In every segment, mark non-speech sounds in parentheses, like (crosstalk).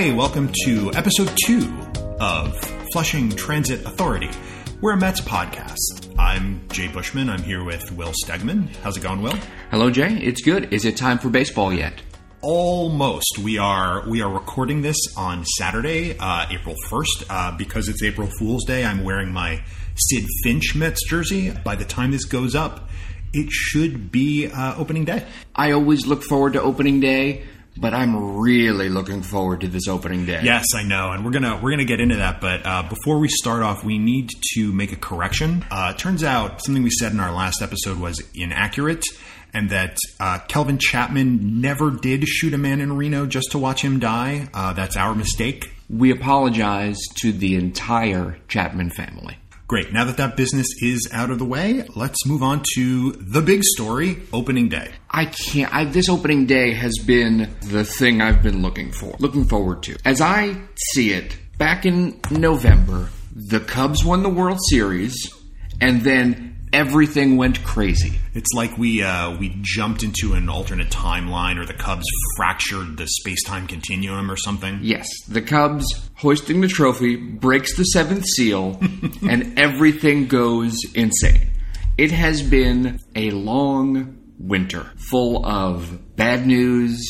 Hey, welcome to episode two of Flushing Transit Authority. We're a Mets podcast. I'm Jay Bushman. I'm here with Will Stegman. How's it going, Will? Hello, Jay. It's good. Is it time for baseball yet? Almost. We are we are recording this on Saturday, uh, April first, uh, because it's April Fool's Day. I'm wearing my Sidd Finch Mets jersey. By the time this goes up, it should be uh, opening day. I always look forward to opening day, but I'm really looking forward to this opening day. Yes, I know, and we're gonna we're gonna get into that. But uh, before we start off, we need to make a correction. Uh, it turns out something we said in our last episode was inaccurate, and that uh, Kelvin Chapman never did shoot a man in Reno just to watch him die. Uh, that's our mistake. We apologize to the entire Chapman family. Great. Now that that business is out of the way, let's move on to the big story opening day. I can't. I, this opening day has been the thing I've been looking for, looking forward to. As I see it, back in November, the Cubs won the World Series, and then everything went crazy. It's like we uh, we jumped into an alternate timeline, or the Cubs fractured the space time continuum, or something. Yes, the Cubs hoisting the trophy breaks the seventh seal, (laughs) and everything goes insane. It has been a long winter full of bad news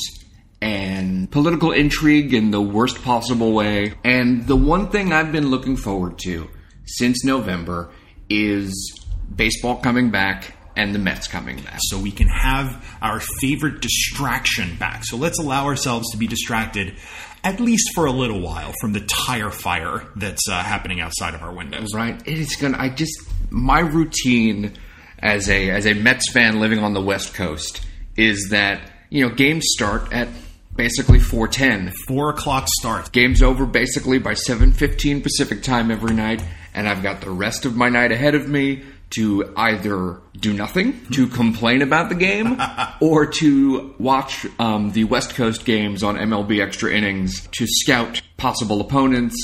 and political intrigue in the worst possible way. And the one thing I've been looking forward to since November is baseball coming back and the Mets coming back. So we can have our favorite distraction back. So let's allow ourselves to be distracted at least for a little while from the tire fire that's uh, happening outside of our windows. Right? It is gonna. I just my routine as a as a Mets fan living on the West Coast is that you know games start at basically 410 Four o'clock start. game's over basically by 7.15 pacific time every night and i've got the rest of my night ahead of me to either do nothing to complain about the game (laughs) or to watch um, the west coast games on mlb extra innings to scout possible opponents.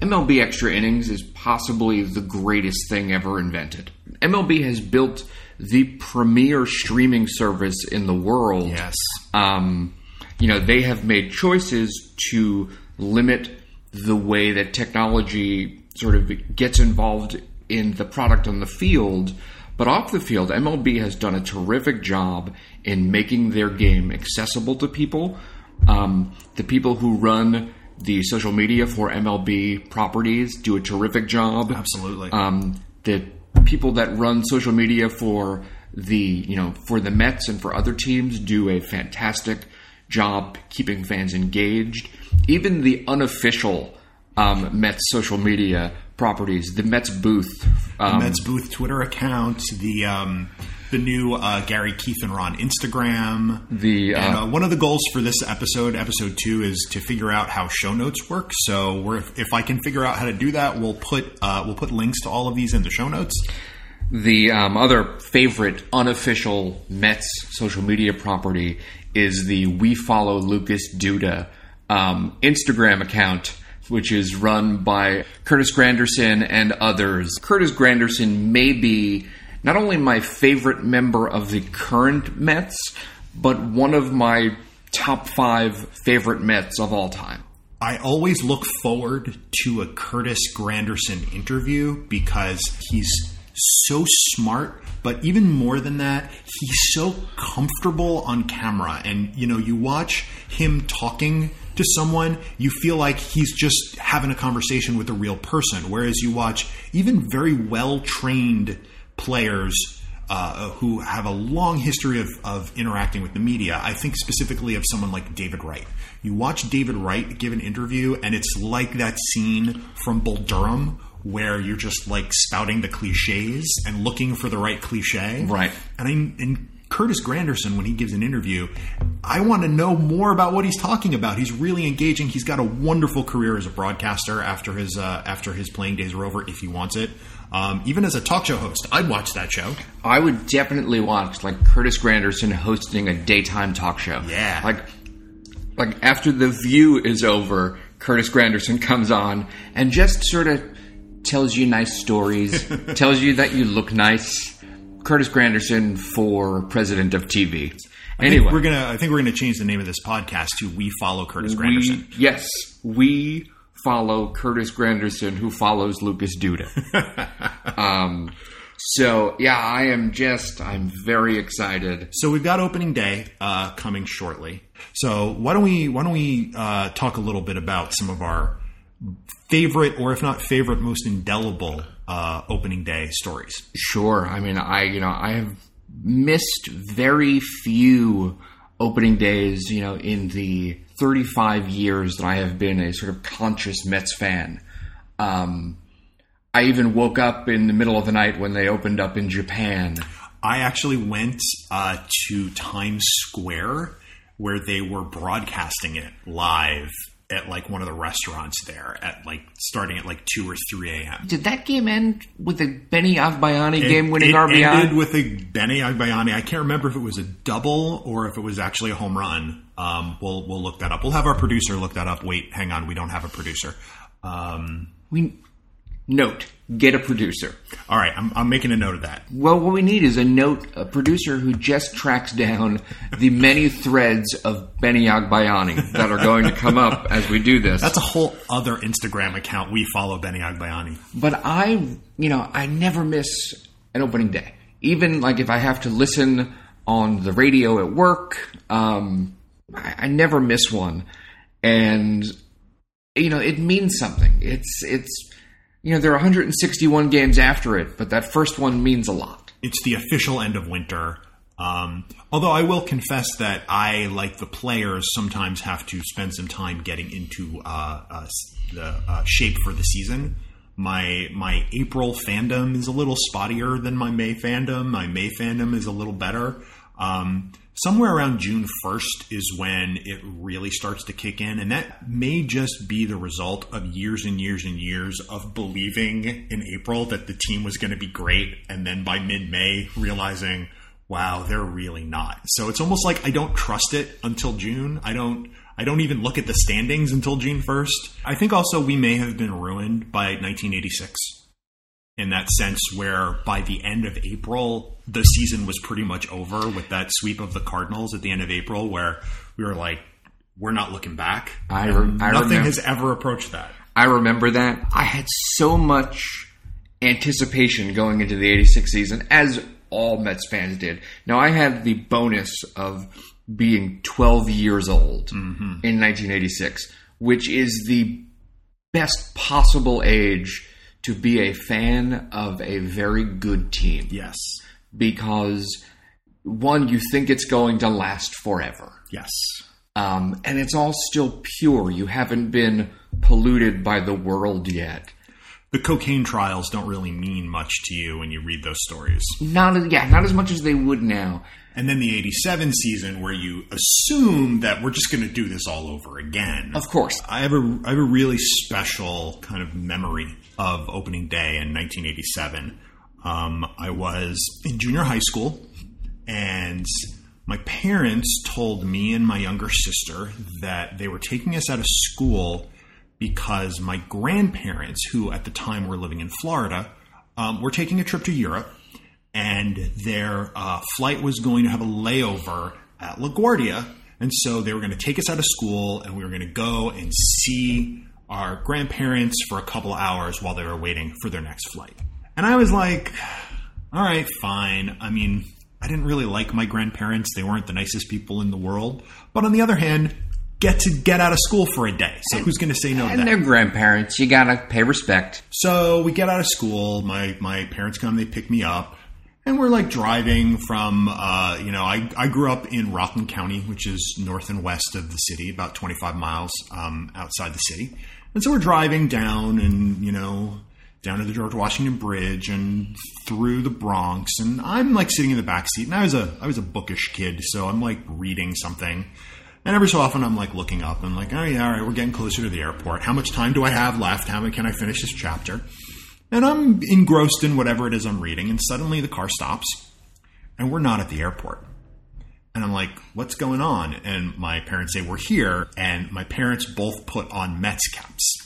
Mlb extra innings is possibly the greatest thing ever invented. Mlb has built the premier streaming service in the world. Yes. um, you know, they have made choices to limit the way that technology sort of gets involved in the product on the field. But off the field, MLB has done a terrific job in making their game accessible to people. Um, the people who run the social media for MLB properties do a terrific job. Absolutely. Um, the people that run social media for the you know for the Mets and for other teams do a fantastic job keeping fans engaged. Even the unofficial um, Mets social media properties, the Mets booth, um, the Mets booth Twitter account, the um, the new uh, Gary Keith and Ron Instagram. the And uh, uh, one of the goals for this episode, episode two, is to figure out how show notes work. So, we're, if I can figure out how to do that, we'll put uh, we'll put links to all of these in the show notes. The um, other favorite unofficial Mets social media property is the We Follow Lucas Duda um, Instagram account, which is run by Curtis Granderson and others. Curtis Granderson may be not only my favorite member of the current Mets, but one of my top five favorite Mets of all time. I always look forward to a Curtis Granderson interview because he's so smart, but even more than that, he's so comfortable on camera. And you know, you watch him talking to someone, you feel like he's just having a conversation with a real person. Whereas you watch even very well trained players uh, who have a long history of, of interacting with the media. I think specifically of someone like David Wright. You watch David Wright give an interview, and it's like that scene from Bull Durham where you're just like spouting the cliches and looking for the right cliche. Right. And I and Curtis Granderson, when he gives an interview, I want to know more about what he's talking about. He's really engaging. He's got a wonderful career as a broadcaster after his uh, after his playing days are over, if he wants it. Um, even as a talk show host, I'd watch that show. I would definitely watch like Curtis Granderson hosting a daytime talk show. Yeah. Like like after the view is over, Curtis Granderson comes on and just sort of tells you nice stories, (laughs) tells you that you look nice, Curtis Granderson for president of TV. I think Anyway, we're gonna. I think we're gonna change the name of this podcast to "We Follow Curtis we, Granderson." yes, we follow Curtis Granderson, who follows Lucas Duda. (laughs) um, so yeah, I am just, I'm very excited. So we've got opening day uh, coming shortly. So why don't we why don't we uh, talk a little bit about some of our favorite, or if not favorite, most indelible uh, opening day stories? Sure. I mean, I you know I have missed very few opening days. You know, in the 35 years that I have been a sort of conscious Mets fan. Um, I even woke up in the middle of the night when they opened up in Japan. I actually went uh, to Times Square where they were broadcasting it live at like one of the restaurants there at like starting at like two or three a.m. Did that game end with a Benny Agbayani game-winning it RBI? ended with a Benny Agbayani. I can't remember if it was a double or if it was actually a home run. Um, we'll we'll look that up. We'll have our producer look that up. Wait, hang on, we don't have a producer. Um, we note get a producer. all right, I'm, I'm making a note of that. Well, what we need is a note, a producer who just tracks down the many threads of Benny Agbayani that are going to come up (laughs) as we do this. That's a whole other Instagram account we follow, Benny Agbayani. But I, you know, I never miss an opening day. Even like if I have to listen on the radio at work, um, I, I never miss one. And you know, it means something. It's it's you know, there are 161 games after it, but that first one means a lot. it's the official end of winter. Um, although I will confess that I, like the players, sometimes have to spend some time getting into uh, uh, the uh, shape for the season. My my April fandom is a little spottier than my May fandom. My May fandom is a little better. Um, somewhere around June 1st is when it really starts to kick in. And that may just be the result of years and years and years of believing in April that the team was going to be great. And then by mid May, realizing, wow, they're really not. So it's almost like I don't trust it until June. I don't. I don't even look at the standings until June 1st. I think also we may have been ruined by 1986 in that sense where by the end of April the season was pretty much over with that sweep of the Cardinals at the end of April where we were like we're not looking back. I rem- I nothing remember- has ever approached that. I remember that. I had so much anticipation going into the 86 season, as all Mets fans did. Now, I had the bonus of being 12 years old mm-hmm. in 1986, which is the best possible age to be a fan of a very good team. Yes. Because, one, you think it's going to last forever Yes. um, and it's all still pure. You haven't been polluted by the world yet. The cocaine trials don't really mean much to you when you read those stories. Not as, yeah, not as much as they would now. And then the 87 season where you assume that we're just going to do this all over again. Of course, I have a I have a really special kind of memory of opening day in 1987. Um, I was in junior high school, and my parents told me and my younger sister that they were taking us out of school because my grandparents, who at the time were living in Florida, um, were taking a trip to Europe, and their uh, flight was going to have a layover at LaGuardia, and so they were going to take us out of school, and we were going to go and see our grandparents for a couple hours while they were waiting for their next flight. And I was like, all right, fine. I mean, I didn't really like my grandparents. They weren't the nicest people in the world. But on the other hand, get to get out of school for a day. So who's going to say no to and that? their grandparents, you gotta pay respect. So we get out of school. My my parents come. They pick me up, and we're like driving from. Uh, you know, I I grew up in Rockland County, which is north and west of the city, about 25 miles um, outside the city. And so we're driving down, and you know, down to the George Washington Bridge and through the Bronx. And I'm like sitting in the back seat, and I was a I was a bookish kid, so I'm like reading something. And every so often, I'm like looking up and like, oh yeah, all right, we're getting closer to the airport. How much time do I have left? How can I finish this chapter? And I'm engrossed in whatever it is I'm reading, and suddenly the car stops, and we're not at the airport. And I'm like, what's going on? And my parents say, we're here. And my parents both put on Mets caps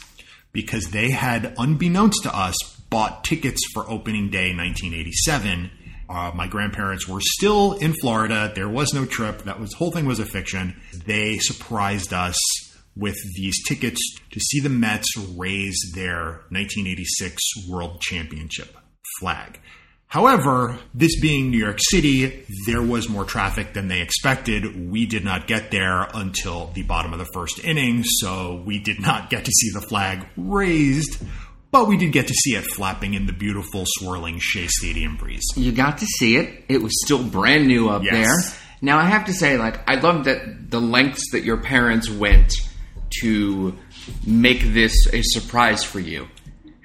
because they had, unbeknownst to us, bought tickets for opening day 1987 Uh, my grandparents were still in Florida. There was no trip. That was whole thing was a fiction. They surprised us with these tickets to see the Mets raise their 1986 World Championship flag. However, this being New York City, there was more traffic than they expected. We did not get there until the bottom of the first inning, so we did not get to see the flag raised, but we did get to see it flapping in the beautiful swirling Shea Stadium breeze. You got to see it. It was still brand new up Yes. there. Now I have to say, like, I love that the lengths that your parents went to make this a surprise for you.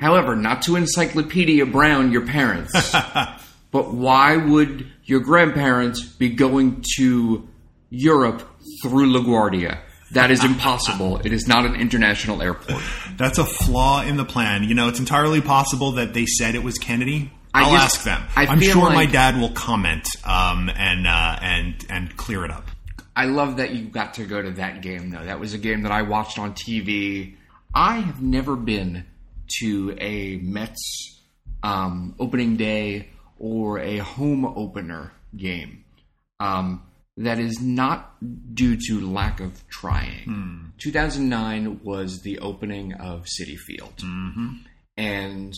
However, not to Encyclopedia Brown your parents, (laughs) but why would your grandparents be going to Europe through LaGuardia? That is impossible. it is not an international airport. That's a flaw in the plan. You know, it's entirely possible that they said it was Kennedy. I'll just- ask them. I I'm feel sure my dad will comment um, and uh, and and clear it up. I love that you got to go to that game, though. That was a game that I watched on TV. I have never been to a Mets um, opening day or a home opener game. Um, that is not due to lack of trying. 2009 was the opening of Citi Field. And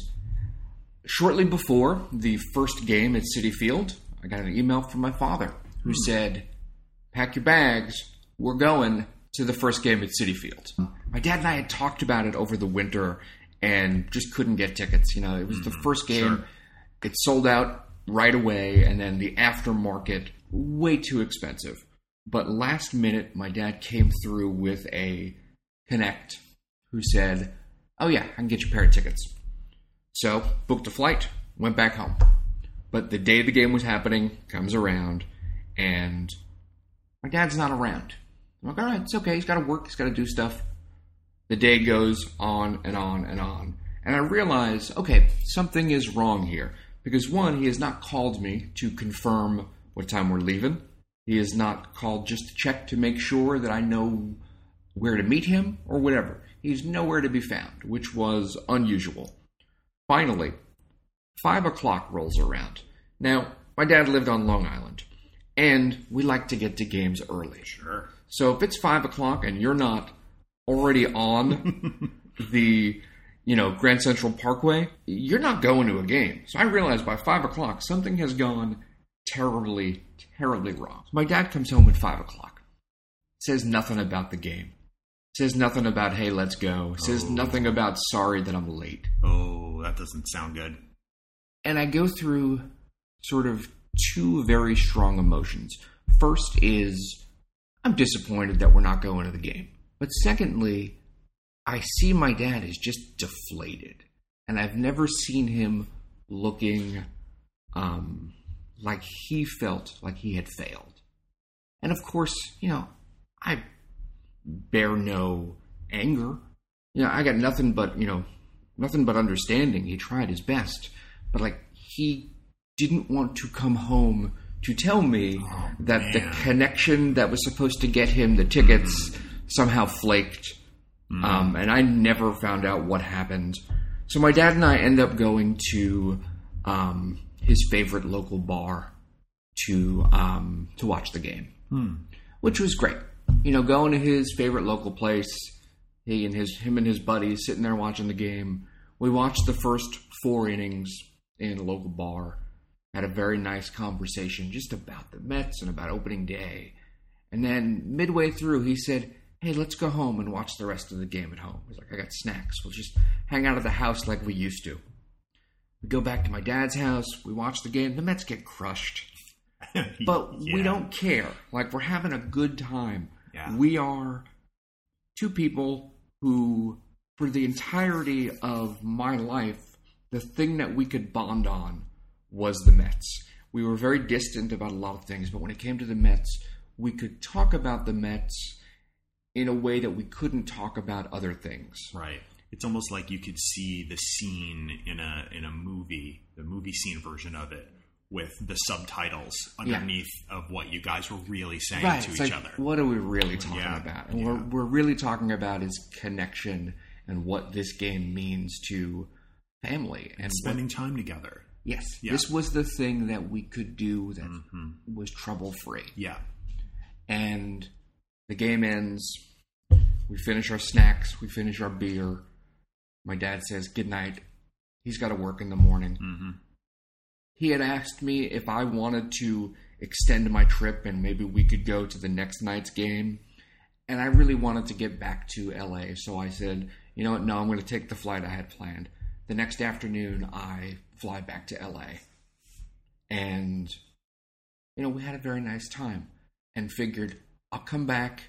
shortly before the first game at Citi Field, I got an email from my father who said, pack your bags. We're going to the first game at Citi Field. My dad and I had talked about it over the winter and just couldn't get tickets. You know, it was the mm-hmm. first game. It sold out right away, and then the aftermarket way too expensive. But last minute, my dad came through with a connect who said, "Oh yeah, I can get you a pair of tickets." So booked a flight, went back home. But the day the game was happening comes around, and my dad's not around. I'm like, all right, it's okay. He's got to work. He's got to do stuff. The day goes on and on and on, and I realize, okay, something is wrong here because one, he has not called me to confirm what time we're leaving. He has not called just to check to make sure that I know where to meet him or whatever. He's nowhere to be found, which was unusual. Finally, five o'clock rolls around. Now, my dad lived on Long Island, and we like to get to games early. Sure. So if it's five o'clock and you're not already on (laughs) the, you know, Grand Central Parkway, you're not going to a game. So I realized by five o'clock something has gone terribly, terribly wrong. My dad comes home at five o'clock, says nothing about the game, says nothing about hey, let's go, says oh. nothing about sorry that I'm late. Oh, that doesn't sound good. and I go through sort of two very strong emotions. First is I'm disappointed that we're not going to the game. But secondly, I see my dad is just deflated. And I've never seen him looking um, like he felt like he had failed. And of course, you know, I bear no anger. You know, I got nothing but, you know, nothing but understanding. He tried his best. But like he didn't want to come home to tell me that the connection that was supposed to get him the tickets somehow flaked. Um, and I never found out what happened. So my dad and I end up going to um, his favorite local bar to um, to watch the game, which was great. You know, going to his favorite local place, he and his him and his buddies sitting there watching the game. We watched the first four innings in a local bar. Had a very nice conversation just about the Mets and about opening day. And then midway through, he said, "Hey, let's go home and watch the rest of the game at home." He's like, "I got snacks. We'll just hang out at the house like we used to." We go back to my dad's house. We watch the game. The Mets get crushed, (laughs) but we don't care. Like we're having a good time. Yeah. We are two people who, for the entirety of my life, the thing that we could bond on was the Mets. We were very distant about a lot of things, but when it came to the Mets, we could talk about the Mets in a way that we couldn't talk about other things. Right. It's almost like you could see the scene in a in a movie, the movie scene version of it, with the subtitles underneath of what you guys were really saying to it's each like, other. What are we really talking Yeah, about? And yeah. we're, we're really talking about is connection and what this game means to family and what Spending time together. Yes, Yeah. this was the thing that we could do that mm-hmm. was trouble free. Yeah. And the game ends. We finish our snacks. We finish our beer. My dad says good night. He's got to work in the morning. Mm-hmm. He had asked me if I wanted to extend my trip and maybe we could go to the next night's game. And I really wanted to get back to LA, so I said, you know what, no, I'm going to take the flight I had planned. The next afternoon, I fly back to LA. And, you know, we had a very nice time and figured I'll come back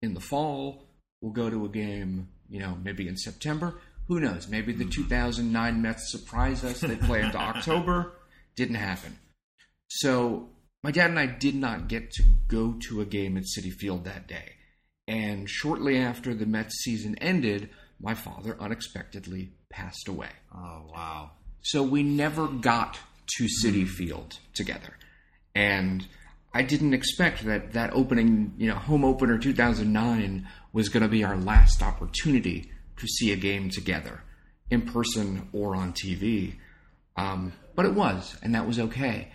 in the fall. We'll go to a game, you know, maybe in September. Who knows? Maybe the 2009 Mets surprise us. They play into (laughs) October. Didn't happen. So my dad and I did not get to go to a game at Citi Field that day. And shortly after the Mets season ended, my father unexpectedly passed away. Oh wow. So we never got to Citi Field together. And I didn't expect that that opening, you know, home opener 2009 was going to be our last opportunity to see a game together, in person or on TV. Um, but it was, and that was okay.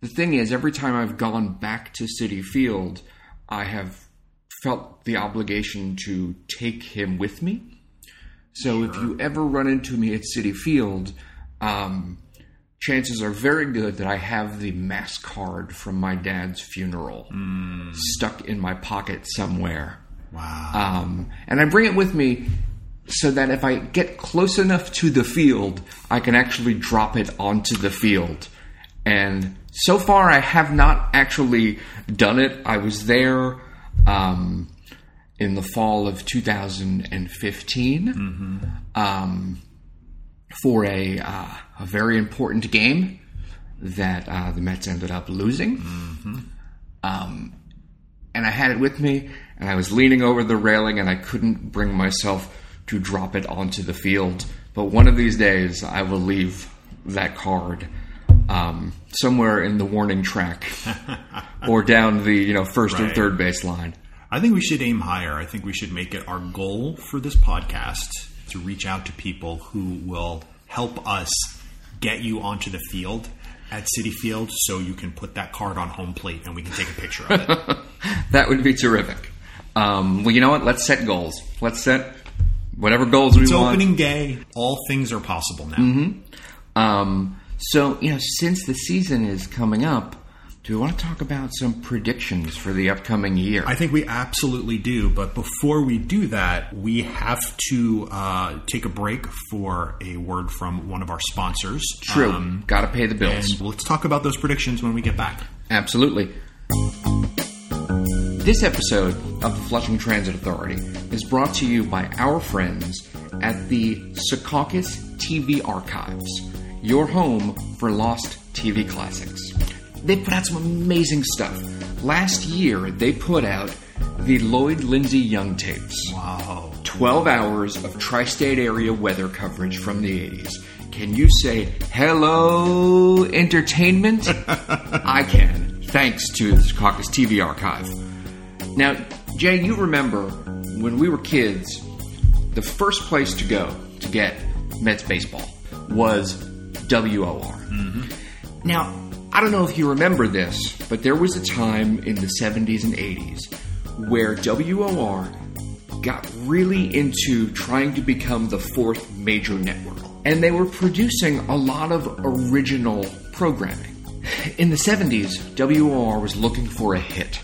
The thing is, every time I've gone back to Citi Field, I have felt the obligation to take him with me. So if you ever run into me at Citi Field, um, chances are very good that I have the mass card from my dad's funeral stuck in my pocket somewhere. Wow. Um, and I bring it with me so that if I get close enough to the field, I can actually drop it onto the field. And so far, I have not actually done it. I was there um, in the fall of 2015 um, for a, uh, a very important game that uh, the Mets ended up losing. Um, and I had it with me, and I was leaning over the railing, and I couldn't bring myself to drop it onto the field. But one of these days, I will leave that card um, somewhere in the warning track (laughs) or down the you know first or third base line. I think we should aim higher. I think we should make it our goal for this podcast to reach out to people who will help us get you onto the field at Citi Field so you can put that card on home plate and we can take a picture of it. (laughs) That would be terrific. Um, well, you know what? Let's set goals. Let's set whatever goals we want. It's opening day. All things are possible now. Um, so, you know, since the season is coming up, do we want to talk about some predictions for the upcoming year? I think we absolutely do. But before we do that, we have to uh, take a break for a word from one of our sponsors. True. Um, Got to pay the bills. and let's talk about those predictions when we get back. Absolutely. This episode of the Flushing Transit Authority is brought to you by our friends at the Secaucus TV Archives, your home for lost TV classics. They put out some amazing stuff. Last year, they put out the Lloyd Lindsay Young tapes. Wow. 12 hours of tri state area weather coverage from the 80s. Can you say hello, entertainment? (laughs) I can, thanks to the Caucus TV archive. Now, Jay, you remember when we were kids, the first place to go to get Mets baseball was WOR. Mm-hmm. Now, I don't know if you remember this, but there was a time in the 70s and 80s where WOR got really into trying to become the fourth major network. And they were producing a lot of original programming. In the 70s, WOR was looking for a hit.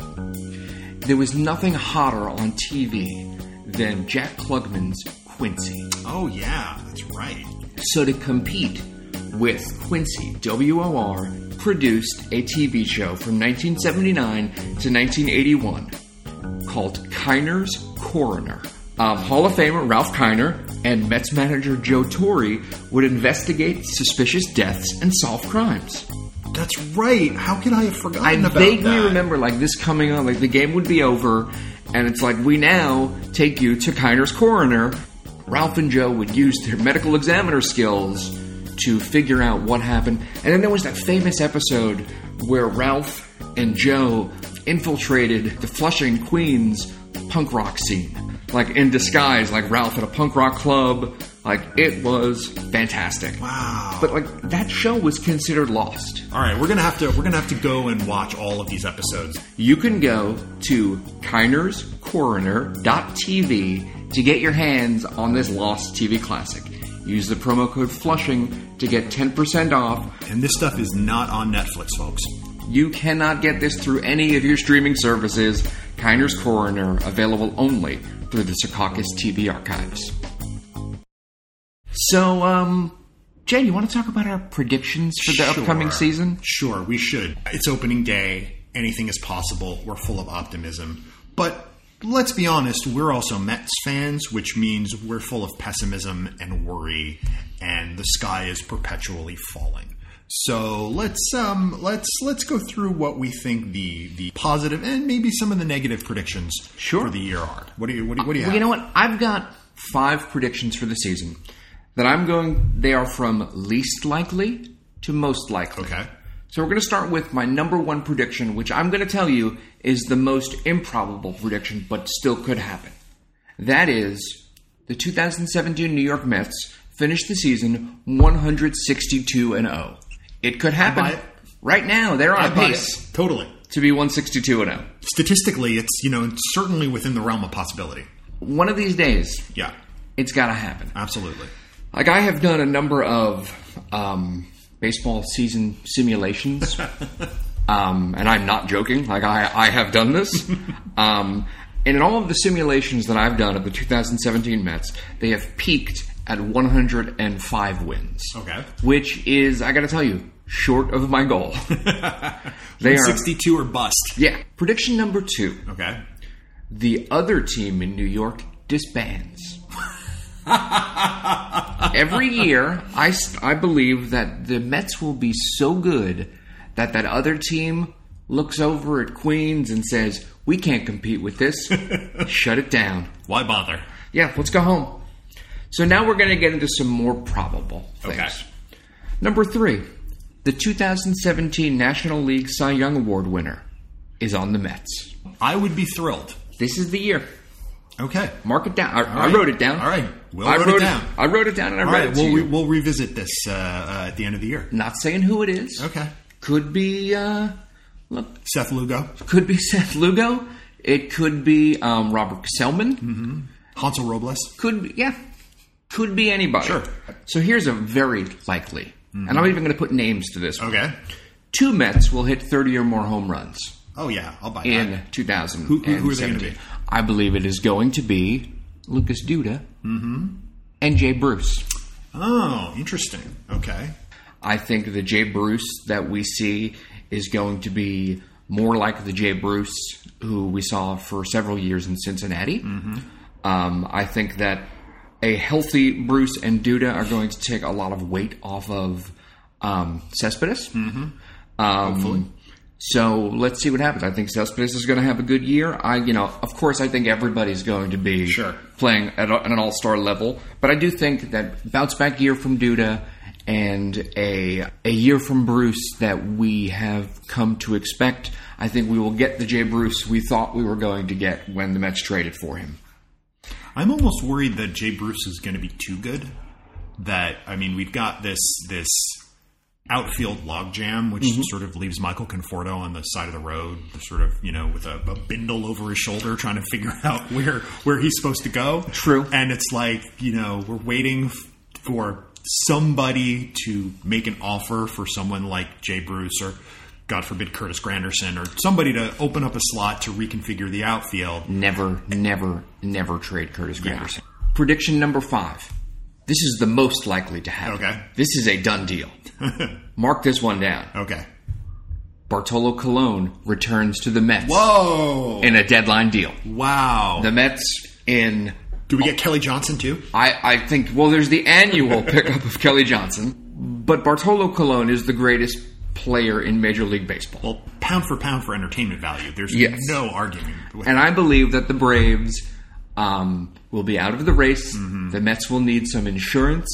There was nothing hotter on TV than Jack Klugman's Quincy. Oh, yeah, that's right. So to compete with Quincy, WOR produced a TV show from 1979 to 1981 called Kiner's Coroner. Um, Hall of Famer Ralph Kiner and Mets manager Joe Torre would investigate suspicious deaths and solve crimes. That's right. How could I have forgotten I about vaguely remember like this coming on, like the game would be over, and it's like we now take you to Kiner's coroner. Ralph and Joe would use their medical examiner skills to figure out what happened, and then there was that famous episode where Ralph and Joe infiltrated the Flushing Queens punk rock scene, like in disguise, like Ralph at a punk rock club, Like it was fantastic. Wow. But like that show was considered lost. All right, we're gonna have to we're gonna have to go and watch all of these episodes. You can go to kinerscoroner.tv to get your hands on this lost TV classic. Use the promo code Flushing to get 10% off. And this stuff is not on Netflix, folks. You cannot get this through any of your streaming services. Kiner's Coroner, available only through the Secaucus TV archives. So, um, Jay, you want to talk about our predictions for the Sure. upcoming season? Sure, we should. It's opening day. Anything is possible. We're full of optimism. But let's be honest, we're also Mets fans, which means we're full of pessimism and worry, and the sky is perpetually falling. So let's um, let's let's go through what we think the the positive and maybe some of the negative predictions Sure. for the year are. What do you what do you, what do you Well, have? you know what? I've got five predictions for the season that I'm going. They are from least likely to most likely. Okay. So we're going to start with my number one prediction, which I'm going to tell you is the most improbable prediction, but still could happen. That is the 2017 New York Mets finish the season 162 and 0. It could happen right now. They're on I pace. Totally. to be 162 and oh. 0. Statistically, it's you know certainly within the realm of possibility. One of these days, Yeah, it's got to happen. absolutely. Like I have done a number of um, baseball season simulations, (laughs) um, and I'm not joking. Like I, I have done this, (laughs) um, and in all of the simulations that I've done of the 2017 Mets, they have peaked at 105 wins. Okay. which is I got to tell you, short of my goal. (laughs) they are 62 or bust. yeah. Prediction number two: Okay. the other team in New York disbands. Every year, I, I believe that the Mets will be so good that that other team looks over at Queens and says, "We can't compete with this. (laughs) Shut it down." Why bother? Yeah, let's go home. So now we're going to get into some more probable things. Okay. Number three, the 2017 National League Cy Young Award winner is on the Mets. I would be thrilled. This is the year. Okay. Mark it down. I, I wrote it down. All right. Will I wrote it down. I wrote it down and I All read right. it to We'll, re- we'll revisit this uh, uh, at the end of the year. Not saying who it is. Okay. Could be. Uh, look, Seth Lugo, could be (laughs) Seth Lugo. It could be um, Robert Gsellman. Mm-hmm. Hansel Robles. Could be, yeah. Could be anybody. Sure. Mm-hmm. So here's a very likely, and I'm even going to put names to this. one. Okay. Two Mets will hit 30 or more home runs Oh yeah, I'll buy in that. 2017. Who- who- who are they gonna be? I believe it is going to be Lucas Duda Mm-hmm. and Jay Bruce. Oh, interesting. Okay. I think the Jay Bruce that we see is going to be more like the Jay Bruce who we saw for several years in Cincinnati. Um, I think that a healthy Bruce and Duda are going to take a lot of weight off of um, Cespedes. Um, So let's see what happens. I think Cespedes is going to have a good year. I, you know, of course, I think everybody's going to be Sure. playing at, a, at an all-star level, but I do think that bounce back year from Duda and a a year from Bruce that we have come to expect. I think we will get the Jay Bruce we thought we were going to get when the Mets traded for him. I'm almost worried that Jay Bruce is going to be too good. That I mean, we've got this this outfield logjam, which Mm-hmm. sort of leaves Michael Conforto on the side of the road, sort of you know with a, a bindle over his shoulder, trying to figure (laughs) out where where he's supposed to go. True. and it's like you know we're waiting for somebody to make an offer for someone like Jay Bruce or. God forbid Curtis Granderson or somebody to open up a slot to reconfigure the outfield. Never, never, never trade Curtis Granderson. Prediction number five. This is the most likely to happen. Okay. This is a done deal. (laughs) Mark this one down. Okay. Bartolo Colon returns to the Mets Whoa! in a deadline deal. Wow. The Mets in Do we get Kelly Johnson too? I, I think well there's the annual (laughs) pickup of Kelly Johnson, but Bartolo Colon is the greatest player in Major League Baseball. Well, pound for pound for entertainment value. There's Yes. no argument. And I believe that the Braves um, will be out of the race. Mm-hmm. The Mets will need some insurance,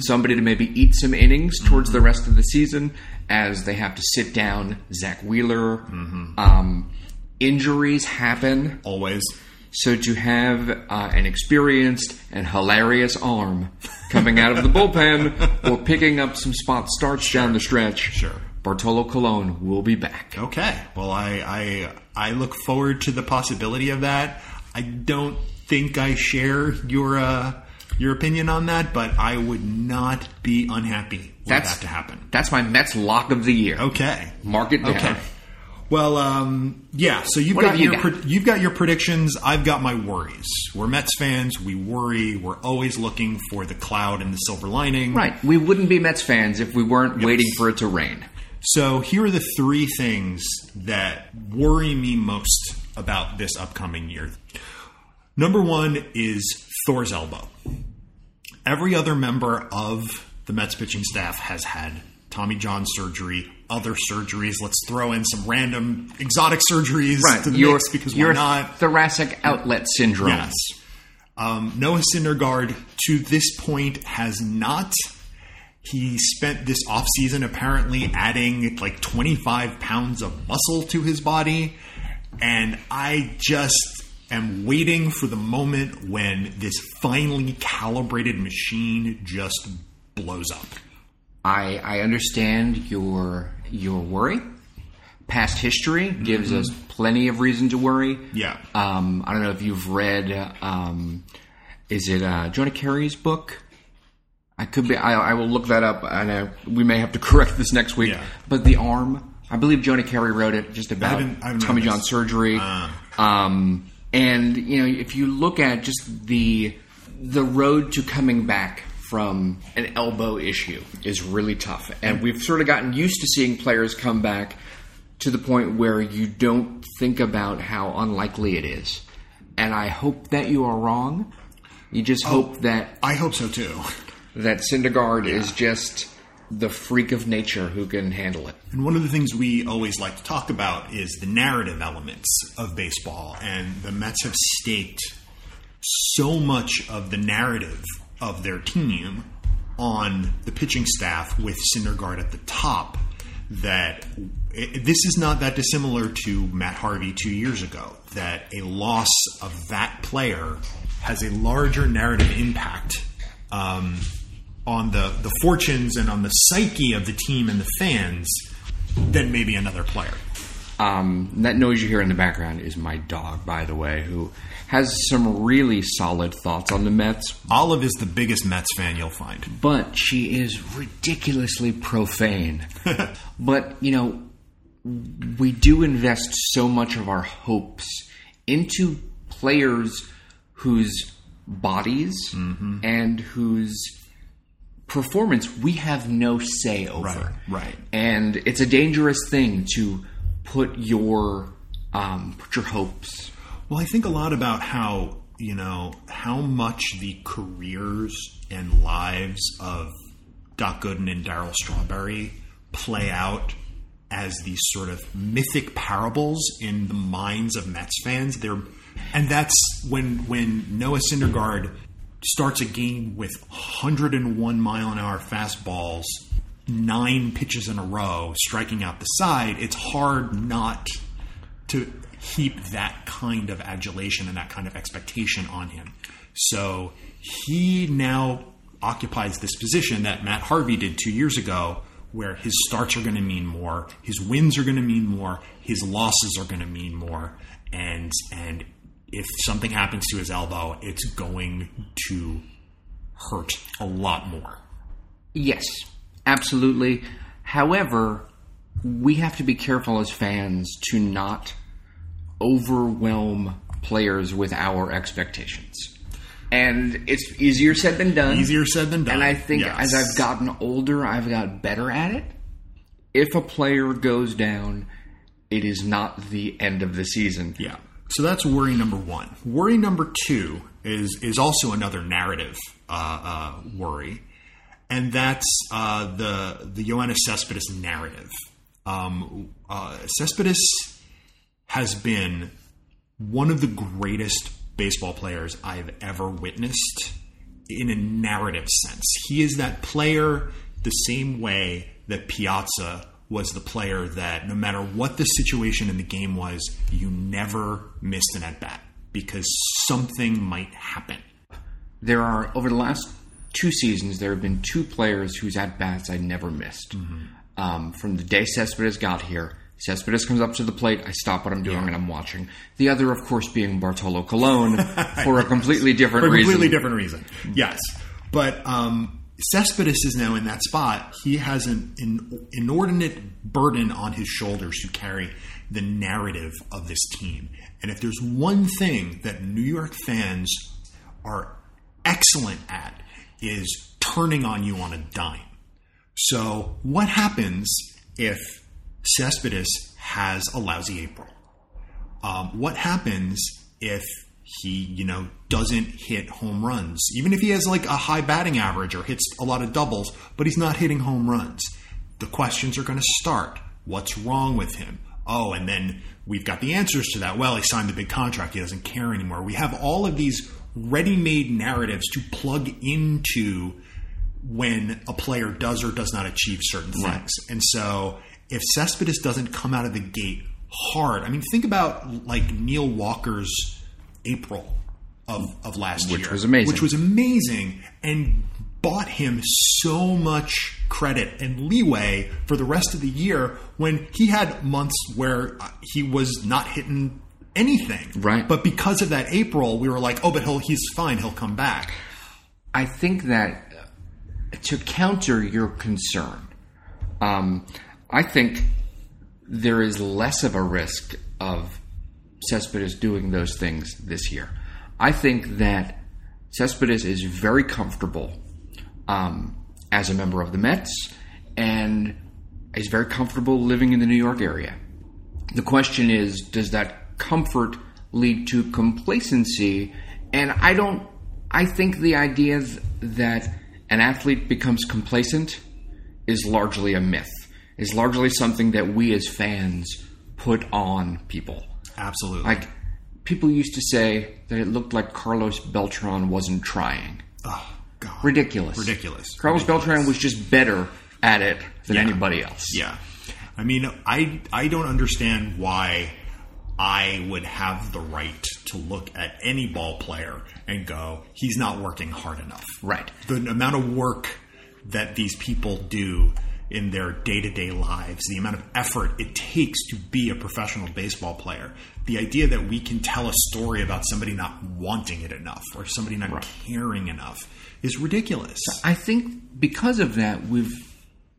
somebody to maybe eat some innings towards the rest of the season as they have to sit down. Zack Wheeler. Mm-hmm. Um, injuries happen. always. So to have uh, an experienced and hilarious arm coming out of the bullpen (laughs) or picking up some spot starts down the stretch. Sure. Bartolo Colon will be back. Okay. Well, I, I I look forward to the possibility of that. I don't think I share your uh, your opinion on that, but I would not be unhappy with That's that to happen. That's my Mets lock of the year. Okay. Mark it down. Okay. Well, um, yeah. So you've What got you your got? pre- you've got your predictions. I've got my worries. We're Mets fans. We worry. We're always looking for the cloud and the silver lining. Right. We wouldn't be Mets fans if we weren't waiting for it to rain. So here are the three things that worry me most about this upcoming year. Number one is Thor's elbow. Every other member of the Mets pitching staff has had Tommy John surgery, other surgeries. Let's throw in some random exotic surgeries to the your mix because your why not? thoracic outlet syndrome. Yes. Um, Noah Syndergaard, to this point, has not. He spent this offseason apparently adding like 25 pounds of muscle to his body. And I just am waiting for the moment when this finely calibrated machine just blows up. I I understand your your worry. Past history gives us plenty of reason to worry. Mm-hmm. Yeah. Um, I don't know if you've read. Um, is it uh, Jonah Keri's book? I could be. I, I will look that up, and uh, we may have to (laughs) correct this next week. Yeah. But the arm, I believe Jonah Carey wrote it just about haven't- I haven't Tommy John surgery. Ah. Um, and you know, if you look at just the the road to coming back from an elbow issue is really tough, and mm-hmm. we've sort of gotten used to seeing players come back to the point where you don't think about how unlikely it is. And I hope that you are wrong. You just Oh. hope that I hope so too. that Syndergaard is just the freak of nature who can handle it. And one of the things we always like to talk about is the narrative elements of baseball. And the Mets have staked so much of the narrative of their team on the pitching staff with Syndergaard at the top that it, this is not that dissimilar to Matt Harvey two years ago. That a loss of that player has a larger narrative impact um, on the, the fortunes and on the psyche of the team and the fans than maybe another player. Um, that noise you hear in the background is my dog, by the way, who has some really solid thoughts on the Mets, Olive is the biggest Mets fan you'll find. but she is ridiculously profane. (laughs) but, you know, we do invest so much of our hopes into players whose bodies and whose performance we have no say over. Right, right. And it's a dangerous thing to put your um, put your hopes. Well, I think a lot about how, you know, how much the careers and lives of Doc Gooden and Darryl Strawberry play out as these sort of mythic parables in the minds of Mets fans. They're, and that's when when Noah Syndergaard starts a game with 101 mile an hour fastballs, nine pitches in a row, striking out the side. It's hard not to heap that kind of adulation and that kind of expectation on him. So he now occupies this position that Matt Harvey did two years ago, where his starts are going to mean more, his wins are going to mean more, his losses are going to mean more, and and if something happens to his elbow, it's going to hurt a lot more. Yes, absolutely. However, we have to be careful as fans to not overwhelm players with our expectations. And it's easier said than done. Easier said than done. And I think Yes. as I've gotten older, I've got better at it. If a player goes down, it is not the end of the season. Yeah. So that's worry number one. Worry number two is is also another narrative uh, uh, worry, and that's uh, the the Yoenis Cespedes narrative. Um, uh, Cespedes has been one of the greatest baseball players I've ever witnessed in a narrative sense. He is that player the same way that Piazza was the player that no matter what the situation in the game was, you never missed an at bat because something might happen. There are, over the last two seasons, there have been two players whose at bats I never missed. Um, from the day Cespedes got here, Cespedes comes up to the plate, I stop what I'm doing and I'm watching. The other, of course, being Bartolo Colon (laughs) for a completely different for a reason. completely different reason. Yes, but um, Cespedes is now in that spot. He has an, an inordinate burden on his shoulders to carry the narrative of this team. And if there's one thing that New York fans are excellent at, is turning on you on a dime. So, what happens if Cespedes has a lousy April? Um, what happens if he, you know, doesn't hit home runs? Even if he has like a high batting average or hits a lot of doubles, but he's not hitting home runs. The questions are going to start. What's wrong with him? Oh, and then we've got the answers to that. Well, he signed the big contract. He doesn't care anymore. We have all of these ready-made narratives to plug into when a player does or does not achieve certain things. And so if Cespedes doesn't come out of the gate hard, I mean, think about like Neil Walker's April of, of last Which year. was amazing. Which was amazing and bought him so much credit and leeway for the rest of the year when he had months where he was not hitting anything. Right. But because of that April, we were like, oh, but he'll he's fine. He'll come back. I think that uh, to counter your concern, um, I think there is less of a risk of Cespedes doing those things this year. I think that Cespedes is very comfortable um, as a member of the Mets and is very comfortable living in the New York area. The question is, does that comfort lead to complacency? And I don't. I think the idea that an athlete becomes complacent is largely a myth. Is largely something that we as fans put on people. Absolutely. Like people used to say that it looked like Carlos Beltran wasn't trying. oh, God. Ridiculous. Ridiculous. Carlos Ridiculous. Beltran was just better at it than Yeah. anybody else. Yeah. I mean, I I don't understand why I would have the right to look at any ball player and go, he's not working hard enough. Right. The amount of work that these people do in their day-to-day lives, the amount of effort it takes to be a professional baseball player, the idea that we can tell a story about somebody not wanting it enough or somebody not caring enough is ridiculous. I think because of that, we've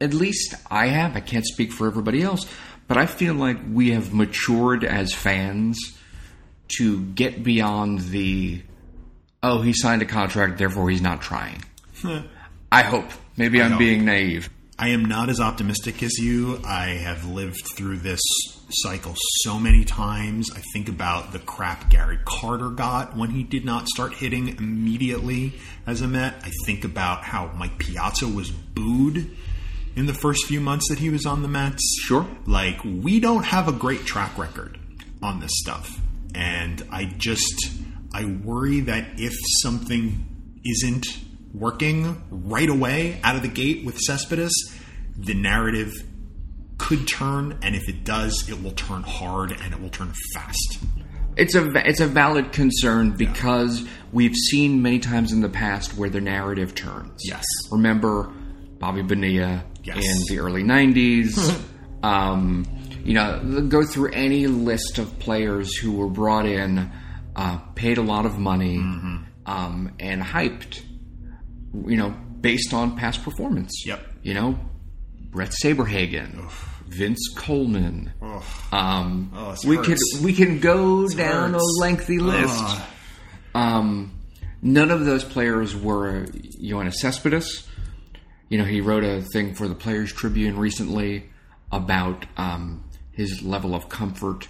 at least I have. I can't speak for everybody else, but I feel like we have matured as fans to get beyond the oh he signed a contract, therefore he's not trying. I hope. Maybe I'm know. being naive. I am not as optimistic as you. I have lived through this cycle so many times. I think about the crap Gary Carter got when he did not start hitting immediately as a Met. I think about how Mike Piazza was booed in the first few months that he was on the Mets. Sure. Like, we don't have a great track record on this stuff. And I just, I worry that if something isn't working right away out of the gate with Cespedes, the narrative could turn. And if it does, it will turn hard and it will turn fast. It's a it's a valid concern because we've seen many times in the past where the narrative turns. Yes. Remember Bobby Bonilla Yes. in the early '90s. (laughs) um, you know, go through any list of players who were brought in, uh, paid a lot of money, Mm-hmm. um, and hyped. You know, based on past performance. Yep. You know, Bret Saberhagen, Vince Coleman. Um, Oh, we could hurts. we can go down hurts. a lengthy list. Um, none of those players were Yoenis Cespedes. You know, he wrote a thing for the Players Tribune recently about um, his level of comfort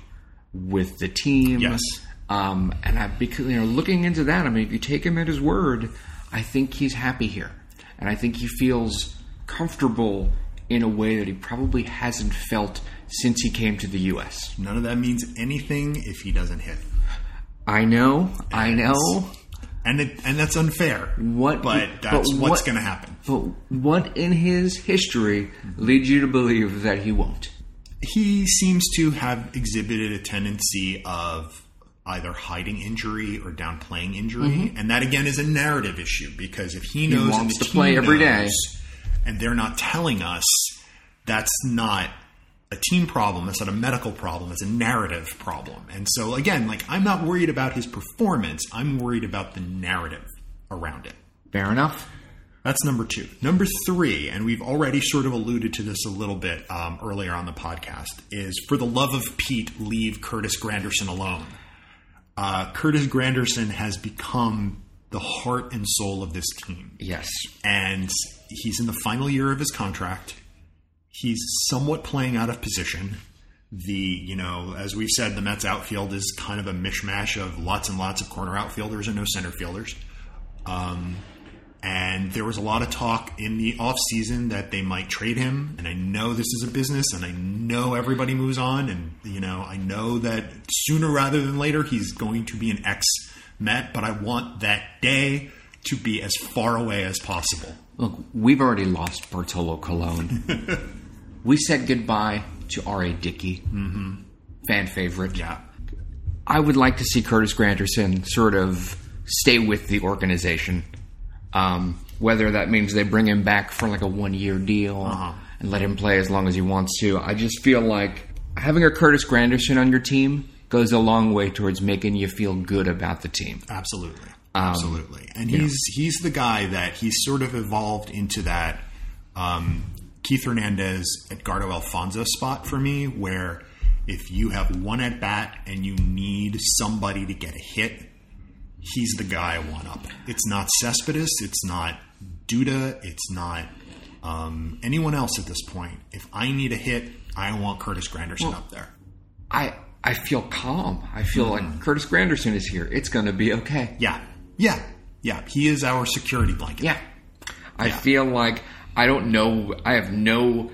with the team. Yes. Um, and I, because you know, looking into that, I mean, if you take him at his word, I think he's happy here, and I think he feels comfortable in a way that he probably hasn't felt since he came to the U.S. None of that means anything if he doesn't hit. I know, I know. And it, and that's unfair. What- But but that's what- what's going to happen. But what in his history leads you to believe that he won't? he seems to have exhibited a tendency of either hiding injury or downplaying injury, and that again is a narrative issue because if he knows and wants the to play every day. knows, and they're not telling us, that's not a team problem. That's not a medical problem. It's a narrative problem. And so again, like I'm not worried about his performance. I'm worried about the narrative around it. Fair enough. That's number two. Number three, and we've already sort of alluded to this a little bit um, earlier on the podcast, is for the love of Pete, leave Curtis Granderson alone. Uh, Curtis Granderson has become the heart and soul of this team, Yes. and he's in the final year of his contract. He's somewhat playing out of position. The you know, as we've said, the Mets outfield is kind of a mishmash of lots and lots of corner outfielders and no center fielders. Um, and there was a lot of talk in the offseason that they might trade him. And I know this is a business and I know everybody moves on. And, you know, I know that sooner rather than later he's going to be an ex Met, but I want that day to be as far away as possible. Look, we've already lost Bartolo Colon. (laughs) we said goodbye to R.A. Dickey, mm-hmm. fan favorite. Yeah. I would like to see Curtis Granderson sort of stay with the organization. Um, whether that means they bring him back for like a one year deal and let him play as long as he wants to. I just feel like having a Curtis Granderson on your team goes a long way towards making you feel good about the team. Absolutely, absolutely. And he's he's the guy that he's sort of evolved into that um, Keith Hernandez, Edgardo Alfonzo spot for me, where if you have one at bat and you need somebody to get a hit, he's the guy I want up. It's not Cespedes, it's not Duda, it's not um, anyone else at this point. If I need a hit, I want Curtis Granderson up there. I I feel calm. I feel like Curtis Granderson is here. It's going to be okay. Yeah, yeah, yeah. He is our security blanket. Yeah. I feel like I don't know. I have no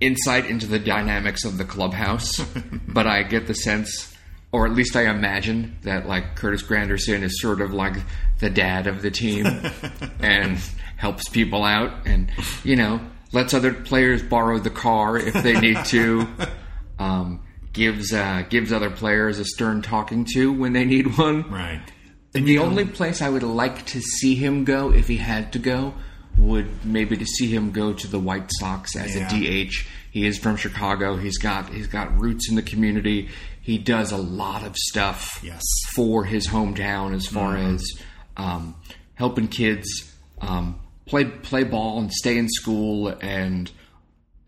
insight into the dynamics of the clubhouse, (laughs) but I get the sense, or at least I imagine, that like Curtis Granderson is sort of like the dad of the team (laughs) and helps people out and, you know, lets other players borrow the car if they need to. (laughs) Um, gives uh, gives other players a stern talking to when they need one. Right. And The only place I would like to see him go, if he had to go, would maybe to see him go to the White Sox as Yeah. a DH. He is from Chicago. He's got he's got roots in the community. He does a lot of stuff Yes. for his hometown as far as um, helping kids um, play play ball and stay in school and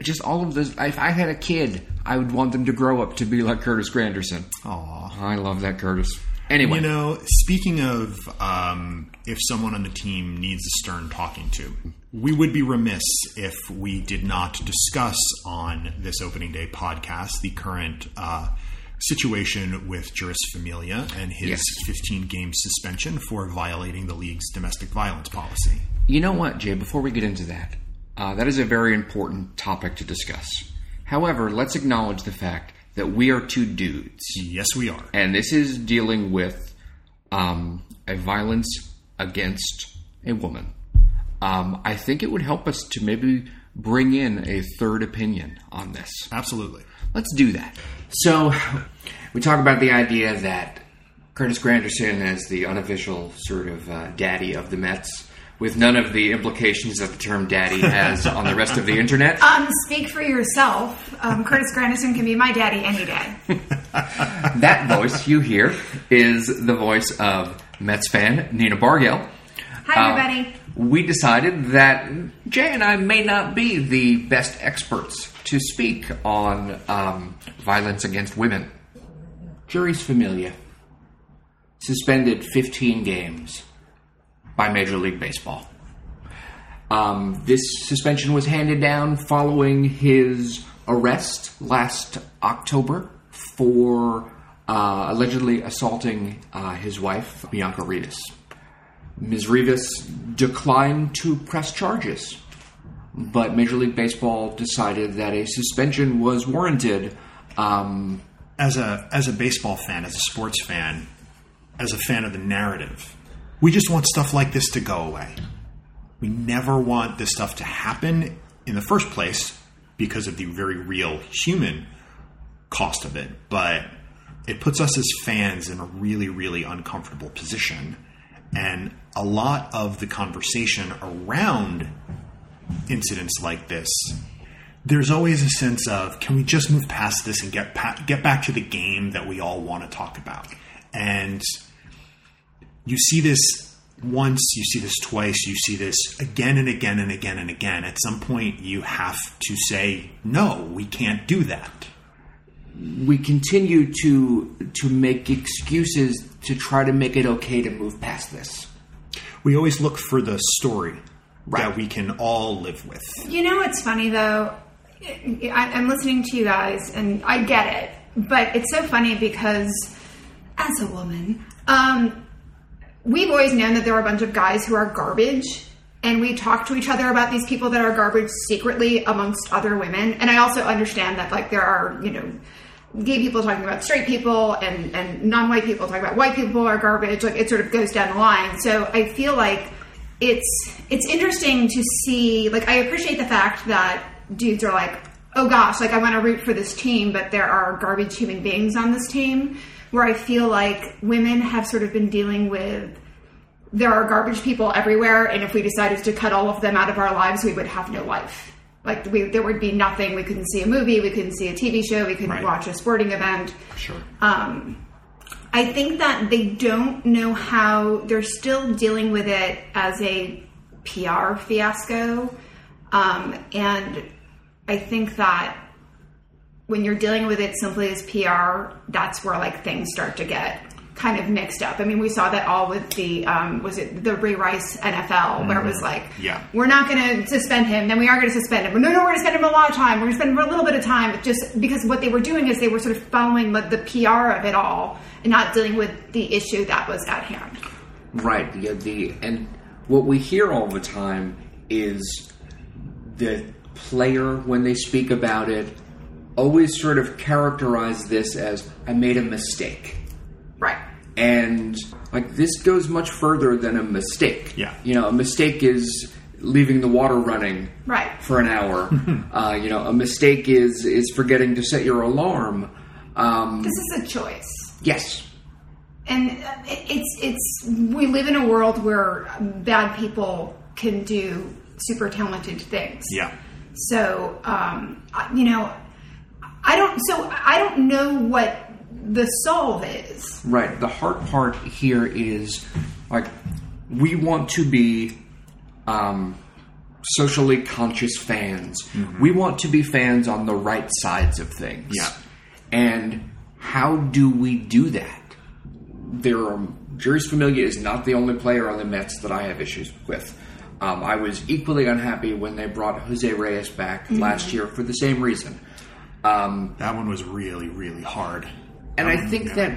just all of this. If I had a kid, I would want them to grow up to be like Curtis Granderson. Aw. I love that Curtis. Anyway, You know, speaking of um, if someone on the team needs a stern talking to, we would be remiss if we did not discuss on this opening day podcast the current uh, situation with Jeurys Familia and his Yes. 15 game suspension for violating the league's domestic violence policy. You know what, Jay, before we get into that, uh, that is a very important topic to discuss. However, let's acknowledge the fact that we are two dudes, Yes, we are. and this is dealing with um, a violence against a woman. Um, I think it would help us to maybe bring in a third opinion on this. Absolutely. Let's do that. So, we talk about the idea that Curtis Granderson is the unofficial sort of uh, daddy of the Mets, with none of the implications that the term daddy has (laughs) on the rest of the internet. Um, speak for yourself. Um, Curtis Granderson can be my daddy any day. (laughs) That voice you hear is the voice of Mets fan Nina Bargiel. Hi, Uh, everybody. we decided that Jay and I may not be the best experts to speak on um, violence against women. Jeurys Familia. Suspended 15 games by Major League Baseball. Um, this suspension was handed down following his arrest last October for uh, allegedly assaulting uh, his wife, Bianca Rivas. Ms. Rivas declined to press charges, but Major League Baseball decided that a suspension was warranted. Um, as a as a baseball fan, as a sports fan, as a fan of the narrative, we just want stuff like this to go away. We never want this stuff to happen in the first place because of the very real human cost of it. But it puts us as fans in a really, really uncomfortable position. And a lot of the conversation around incidents like this, there's always a sense of can we just move past this and get pa- get back to the game that we all want to talk about? And you see this once, you see this twice, you see this again and again and again and again. At some point, you have to say, no, we can't do that. We continue to to make excuses to try to make it okay to move past this. We always look for the story Right. that we can all live with. You know what's funny though? I, I'm listening to you guys, and I get it, but it's so funny because as a woman, um, we've always known that there are a bunch of guys who are garbage. And we talk to each other about these people that are garbage secretly amongst other women. And I also understand that, like, there are, you know, gay people talking about straight people and, and non-white people talking about white people are garbage. Like, it sort of goes down the line. So I feel like it's it's interesting to see like I appreciate the fact that dudes are like, oh gosh, like I want to root for this team, but there are garbage human beings on this team. Where I feel like women have sort of been dealing with there are garbage people everywhere, and if we decided to cut all of them out of our lives, we would have no life. Like we, there would be nothing. We couldn't see a movie, we couldn't see a TV show, we couldn't Right. watch a sporting event. Sure. Um, I think that they don't know how they're still dealing with it as a PR fiasco. Um, and I think that when you're dealing with it simply as PR, that's where like things start to get kind of mixed up. I mean, we saw that all with the um, was it the Ray Rice NFL where it was like, Yeah. we're not going to suspend him, then we are going to suspend him. No, no, we're going to spend him a lot of time. We're going to spend him a little bit of time, just because what they were doing is they were sort of following the, the PR of it all and not dealing with the issue that was at hand. Right. The, the and what we hear all the time is the player when they speak about it always sort of characterize this as I made a mistake. Right. And like this goes much further than a mistake. Yeah. You know, a mistake is leaving the water running Right. for an hour. (laughs) uh, you know, a mistake is is forgetting to set your alarm. Um, This is a choice. yes. and uh, it's it's we live in a world where bad people can do super talented things. Yeah. So um, you know, I don't. So I don't know what the solve is. Right. The hard part here is like we want to be um, socially conscious fans. We want to be fans on the right sides of things. Yeah. And how do we do that? There are Jeurys Familia is not the only player on the Mets that I have issues with. Um, I was equally unhappy when they brought Jose Reyes back last year for the same reason. Um, That one was really, really hard. and I Um, think yeah. that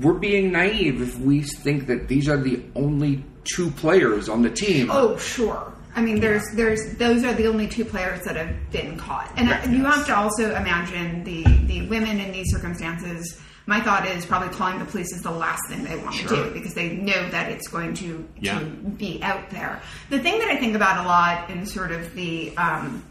we're being naive if we think that these are the only two players on the team. Oh, sure. I mean, there's there's those are the only two players that have been caught, and Right, you yes. have to also imagine the the women in these circumstances. My thought is probably calling the police is the last thing they want to do because they know that it's going to Yeah. to be out there. The thing that I think about a lot in sort of the um,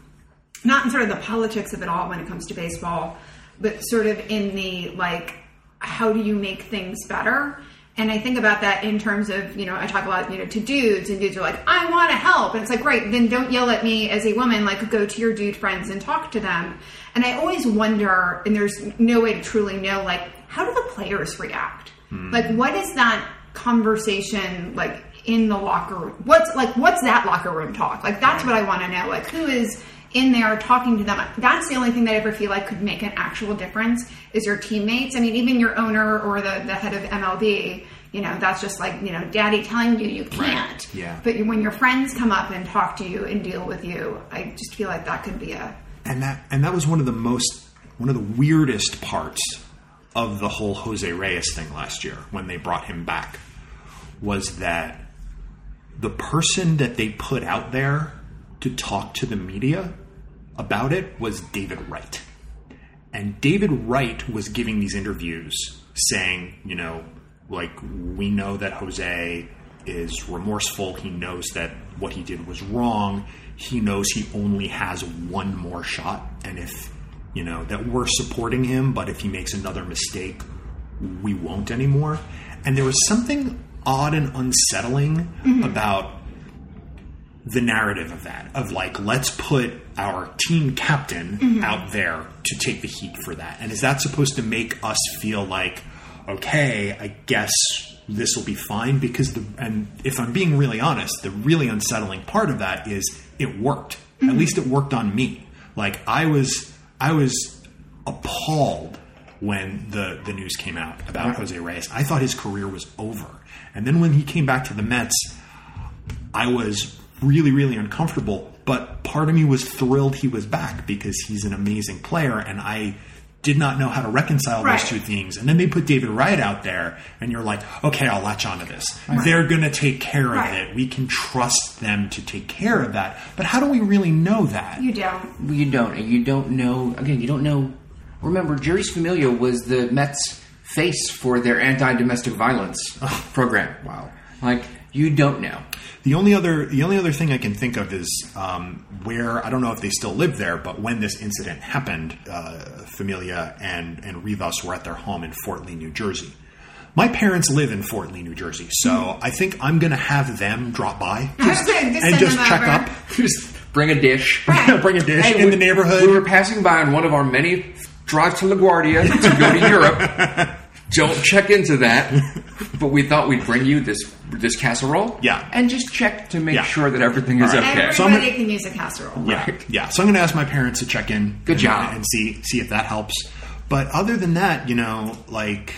not in sort of the politics of it all when it comes to baseball, but sort of in the like, how do you make things better? And I think about that in terms of, you know, I talk a lot, you know, to dudes, and dudes are like, I want to help. And it's like, great, then don't yell at me as a woman, like, go to your dude friends and talk to them. And I always wonder, and there's no way to truly know, like, how do the players react? Hmm. Like, what is that conversation like in the locker room? What's like, what's that locker room talk? Like, that's what I want to know. Like, who is in there talking to them? That's the only thing that I ever feel like could make an actual difference is your teammates. I mean, even your owner or the, the head of MLB, you know, that's just like, you know, daddy telling you you can't. Yeah. But when your friends come up and talk to you and deal with you, I just feel like that could be a, and that and that was one of the most one of the weirdest parts of the whole Jose Reyes thing last year when they brought him back was that the person that they put out there to talk to the media about it was David Wright. And David Wright was giving these interviews saying, you know, like, we know that Jose is remorseful. He knows that what he did was wrong. He knows he only has one more shot. And if, you know, that we're supporting him, but if he makes another mistake, we won't anymore. And there was something odd and unsettling mm-hmm. about the narrative of that of like let's put our team captain mm-hmm. out there to take the heat for that. And is that supposed to make us feel like okay i guess this will be fine? Because the and if i'm being really honest the really unsettling part of that is it worked. At mm-hmm. least it worked on me. Like i was i was appalled when the the news came out about jose reyes. I thought his career was over. And then when he came back to the mets I was really, really uncomfortable, but part of me was thrilled he was back because he's an amazing player, and I did not know how to reconcile Right. those two things. And then they put David Wright out there, and you're like, okay, I'll latch onto this. They're going to take care of it. We can trust them to take care of that. But how do we really know that? You don't. You don't, and you don't know. Again, you don't know. Remember, Jeurys Familia was the Mets' face for their anti-domestic violence program. Wow. Like you don't know. The only other the only other thing I can think of is um, where I don't know if they still live there, but when this incident happened, uh, Familia and and Rivas were at their home in Fort Lee, New Jersey. My parents live in Fort Lee, New Jersey, so I think I'm going to have them drop by just and just check over. up, (laughs) Just bring a dish. (laughs) bring a dish Hey, in we- the neighborhood. We were passing by on one of our many drives to LaGuardia to go to Europe. (laughs) Don't check into that, (laughs) but we thought we'd bring you this this casserole. Yeah. and just check to make Yeah. sure that everything is All right. okay. Everybody So I'm gonna- can use a casserole. Yeah, yeah. So I'm going to ask my parents to check in. Good and, job. and see see if that helps. But other than that, you know, like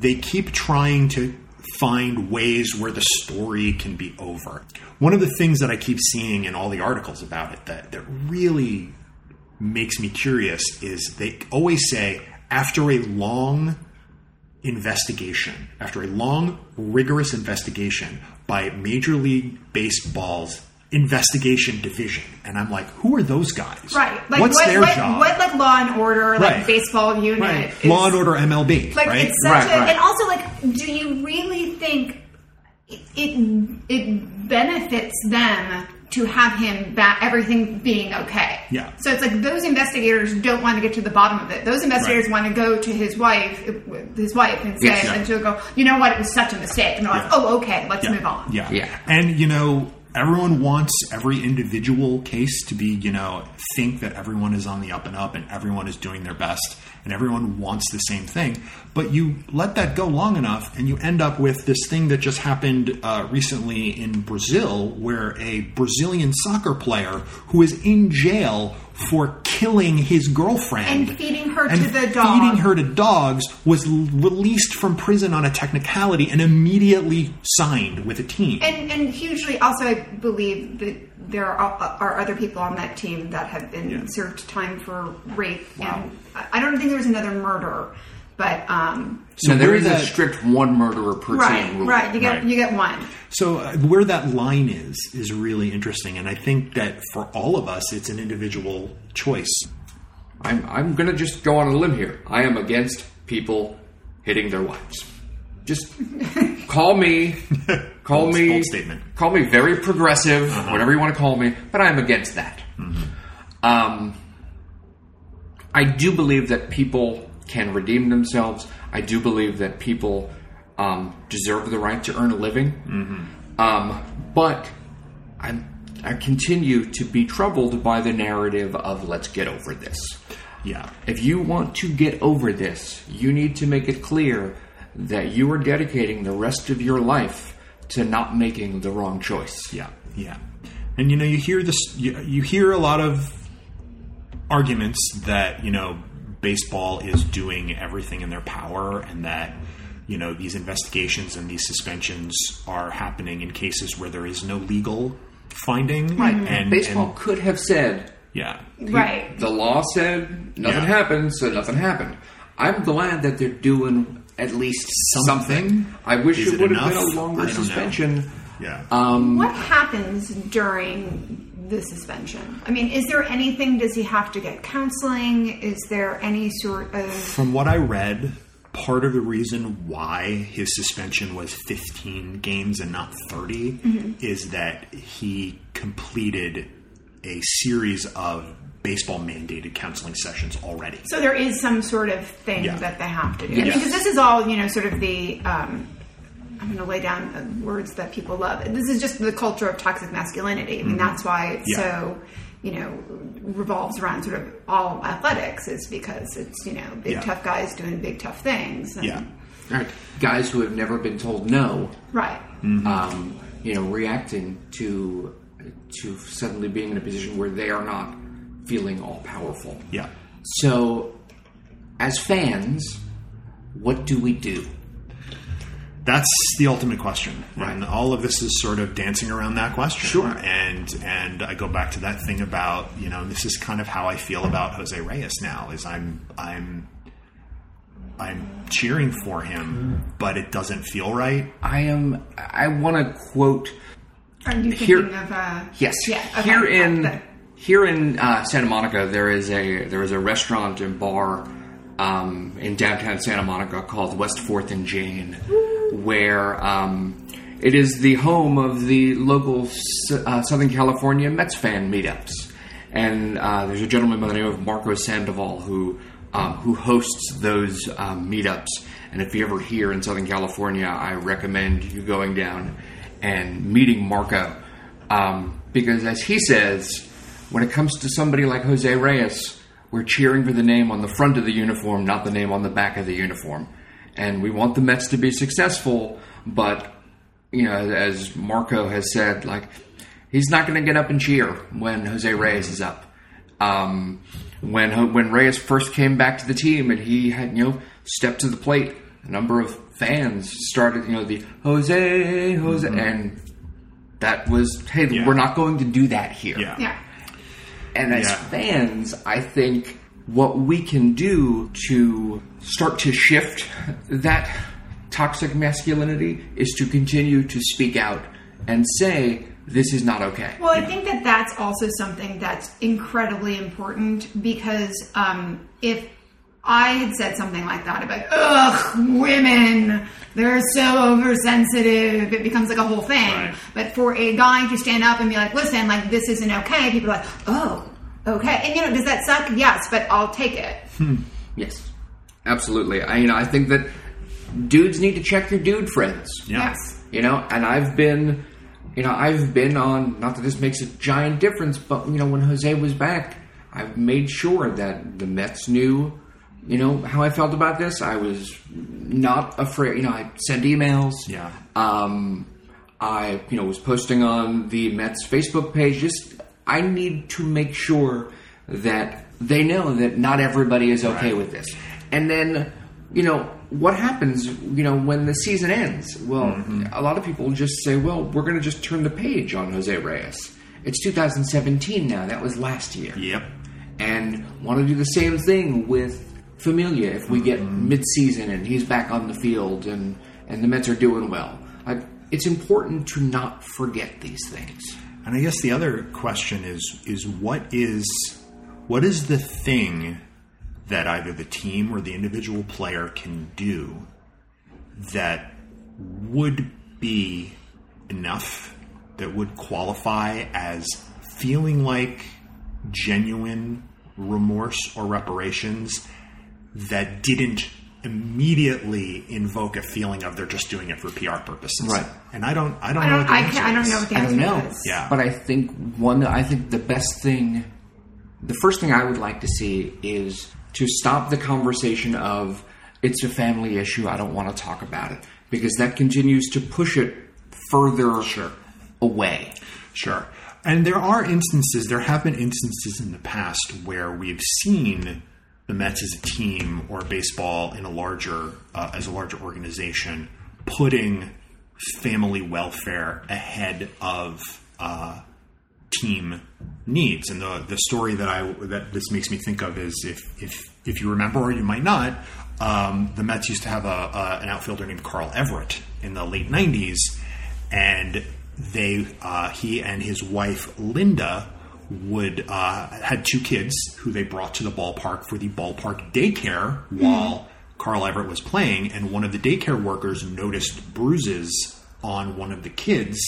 they keep trying to find ways where the story can be over. One of the things that I keep seeing in all the articles about it that that really makes me curious is they always say after a long investigation, after a long, rigorous investigation by Major League Baseball's investigation division. And I'm like, who are those guys? Right. Like What's what, their what, job? what like law and order, like Right. baseball unit. right. is- Law and Order MLB. Like right? it's such Right, a, right. and also like, do you really think it, it it benefits them to have him back, everything being okay? Yeah. So it's like those investigators don't want to get to the bottom of it. Those investigators Right. want to go to his wife, his wife, and say, Yes. and she'll go, you know what, it was such a mistake, and they're like, oh, okay, let's yeah. move on. Yeah. Yeah. And, you know, everyone wants every individual case to be, you know, think that everyone is on the up and up and everyone is doing their best and everyone wants the same thing. But you let that go long enough and you end up with this thing that just happened uh, recently in Brazil where a Brazilian soccer player who is in jail for killing his girlfriend And feeding her and to the dog. feeding her to dogs was released from prison on a technicality and immediately signed with a team. And, and hugely, also, I believe that there are, are other people on that team that have been Yeah. served time for rape. Wow. And I I don't think there was another murder, but um, So there where is a strict one murderer per right, team rule. right. You get Right. you get one. So uh, where that line is is really interesting, and I think that for all of us, it's an individual choice. I'm, I'm going to just go on a limb here. I am against people hitting their wives. Just (laughs) call me, (laughs) call Bold- me, bold statement. Call me very progressive, whatever you want to call me, but I'm against that. Um, I do believe that people can redeem themselves. I do believe that people um, deserve the right to earn a living. Um, but I'm, I continue to be troubled by the narrative of let's get over this. Yeah, If you want to get over this, you need to make it clear that you are dedicating the rest of your life to not making the wrong choice. yeah, yeah. And you know, you hear this. You, you hear a lot of arguments that you know baseball is doing everything in their power, and that you know these investigations and these suspensions are happening in cases where there is no legal finding. Right. And Baseball and- could have said, yeah. Right. the law said nothing Yeah. happened, so nothing happened. I'm glad that they're doing at least something. Something? I wish Is it it would have been a longer I don't know. suspension. Yeah. Um, What happens during the suspension? I mean, is there anything? Does he have to get counseling? Is there any sort of From what I read, part of the reason why his suspension was 15 games and not 30 is that he completed a series of baseball mandated counseling sessions already. So there is some sort of thing Yeah. that they have to do. Yes. Because this is all, you know, sort of the. Um, I'm going to lay down words that people love. This is just the culture of toxic masculinity. I mean, that's why it's Mm-hmm. Yeah. so, you know, revolves around sort of all athletics, is because it's, you know, big Yeah. tough guys doing big tough things. And, Yeah. Right. Guys who have never been told no, Right. um, you know, reacting to to suddenly being in a position where they are not feeling all powerful. Yeah. So, as fans, what do we do? That's the ultimate question, and all of this is sort of dancing around that question. Sure. and and I go back to that thing about you know this is kind of how I feel about Jose Reyes now. Is I'm I'm I'm cheering for him, but it doesn't feel right. I am. I want to quote Are you thinking Here- of. Uh, Yes. Yeah. Okay. Here in Okay. Here in uh, Santa Monica, there is a there is a restaurant and bar um, in downtown Santa Monica called West Fourth and Jane, where um, it is the home of the local uh, Southern California Mets fan meetups. And uh, there's a gentleman by the name of Marco Sandoval who um, who hosts those um, meetups. And if you're ever here in Southern California, I recommend you going down and meeting Marco. Um, because as he says, when it comes to somebody like Jose Reyes, we're cheering for the name on the front of the uniform, not the name on the back of the uniform. And we want the Mets to be successful, but you know, as Marco has said, like he's not going to get up and cheer when Jose Reyes is up. Um, when when Reyes first came back to the team and he had you know stepped to the plate, a number of fans started you know the Jose Jose, and that was hey Yeah. we're not going to do that here. Yeah, Yeah. And as Yeah. fans, I think what we can do to start to shift that toxic masculinity is to continue to speak out and say, this is not okay. Well, I think that that's also something that's incredibly important because um, if I had said something like that about, ugh, women, they're so oversensitive, it becomes like a whole thing. Right. But for a guy to stand up and be like, listen, like, this isn't okay, people are like, oh, okay. And, you know, does that suck? Yes, but I'll take it. Hmm. Yes, absolutely. I, you know, I think that dudes need to check their dude friends. Yeah. Yes. You know, and I've been, you know, I've been on. Not that this makes a giant difference, but you know, when Jose was back, I've made sure that the Mets knew, you know, how I felt about this. I was not afraid. You know, I sent emails. Yeah. Um, I, you know, was posting on the Mets Facebook page. Just, I need to make sure that they know that not everybody is okay Right. with this. And then, you know, what happens, you know, when the season ends? Well, Mm-hmm. a lot of people just say, well, we're going to just turn the page on Jose Reyes. It's 2017 now. That was last year. Yep. And want to do the same thing with Familia if we get Mm-hmm. mid-season and he's back on the field and and the Mets are doing well. Like it's important to not forget these things. And I guess the other question is is what is what is the thing that either the team or the individual player can do that would be enough that would qualify as feeling like genuine remorse or reparations that didn't immediately invoke a feeling of they're just doing it for PR purposes. Right. And I don't I don't I know don't, what the I, can't, I don't know what the I don't know. is. Yeah. But I think one I think the best thing the first thing I would like to see is to stop the conversation of it's a family issue, I don't want to talk about it. Because that continues to push it further Sure. away. Sure. And there are instances, there have been instances in the past where we've seen the Mets as a team or baseball in a larger, uh, as a larger organization, putting family welfare ahead of uh, team needs. And the the story that I that this makes me think of is if if if you remember or you might not, um, the Mets used to have a, a an outfielder named Carl Everett in the late '90s, and they uh, he and his wife Linda would uh, had two kids who they brought to the ballpark for the ballpark daycare while Carl Everett was playing, and one of the daycare workers noticed bruises on one of the kids.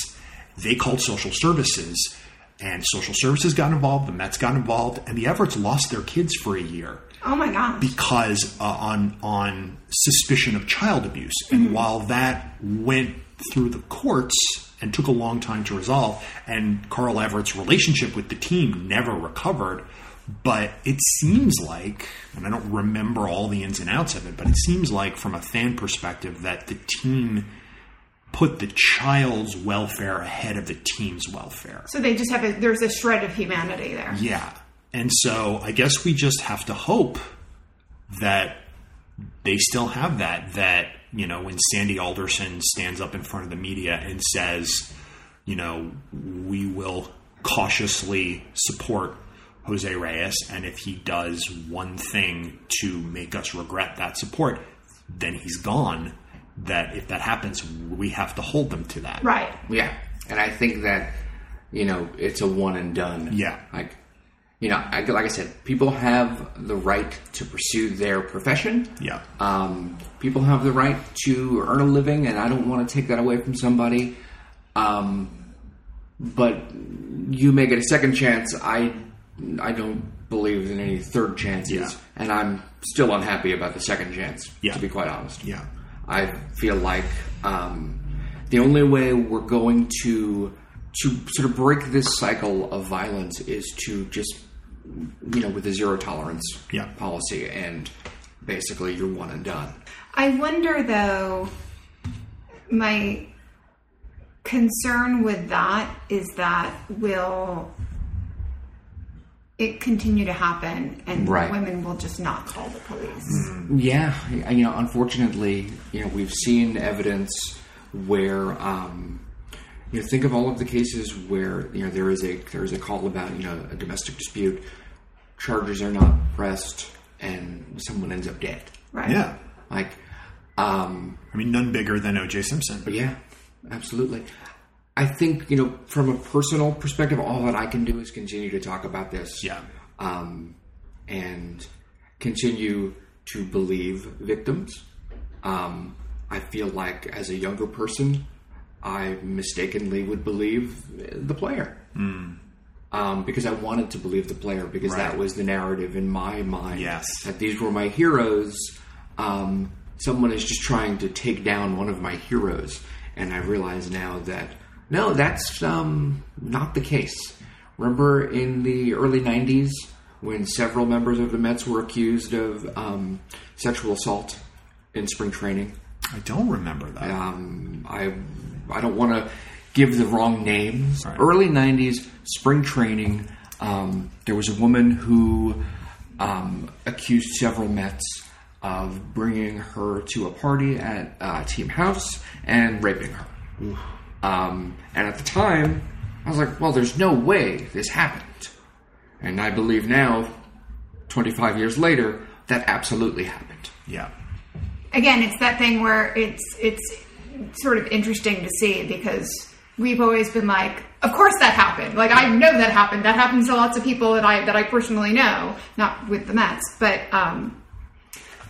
They called social services. and social services got involved, the Mets got involved, and the Everetts lost their kids for a year Oh my gosh. because uh, on on suspicion of child abuse. And while that went through the courts and took a long time to resolve, and Carl Everett's relationship with the team never recovered. But it seems like, and I don't remember all the ins and outs of it, but it seems like from a fan perspective that the team put the child's welfare ahead of the team's welfare. so they just have a there's a shred of humanity there. Yeah. And so I guess we just have to hope that they still have that. That, you know, when Sandy Alderson stands up in front of the media and says, you know, we will cautiously support Jose Reyes, and if he does one thing to make us regret that support, then he's gone. That if that happens, we have to hold them to that. Right. Yeah, and I think that you know it's a one and done. Yeah. like you know, I, like I said, people have the right to pursue their profession. Yeah. Um, people have the right to earn a living, and I don't want to take that away from somebody. Um, but you may get a second chance. I I don't believe in any third chances, Yeah. and I'm still unhappy about the second chance. Yeah. To be quite honest. Yeah. I feel like um, the only way we're going to to sort of break this cycle of violence is to just you know with a zero tolerance Yeah. policy and basically you're one and done. I wonder though, my concern with that is that will it continue to happen and Right. women will just not call the police. Yeah, you know, unfortunately, you know, we've seen evidence where, um, you know, think of all of the cases where you know there is a there is a call about you know a domestic dispute, charges are not pressed, and someone ends up dead. Right. Yeah. Like, um, I mean, none bigger than O.J. Simpson. but yeah, absolutely. I think you know, from a personal perspective, all that I can do is continue to talk about this. Yeah. um, and continue to believe victims. Um, I feel like as a younger person, I mistakenly would believe the player. Um, because I wanted to believe the player because that was the narrative in my mind. Yes. That these were my heroes. Um, someone is just trying to take down one of my heroes. And I realize now that, no, that's um, not the case. Remember in the early 90s when several members of the Mets were accused of um, sexual assault in spring training? I don't remember that. um, I I don't want to give the wrong names. Right. Early '90s spring training. Um, there was a woman who um, accused several Mets of bringing her to a party at uh, Team House and raping her. Um, and at the time, I was like, "Well, there's no way this happened." And I believe now, 25 years later, that absolutely happened. Yeah. Again, it's that thing where it's it's sort of interesting to see because we've always been like, of course that happened. Like I know that happened. That happens to lots of people that I that I personally know, not with the Mets, but um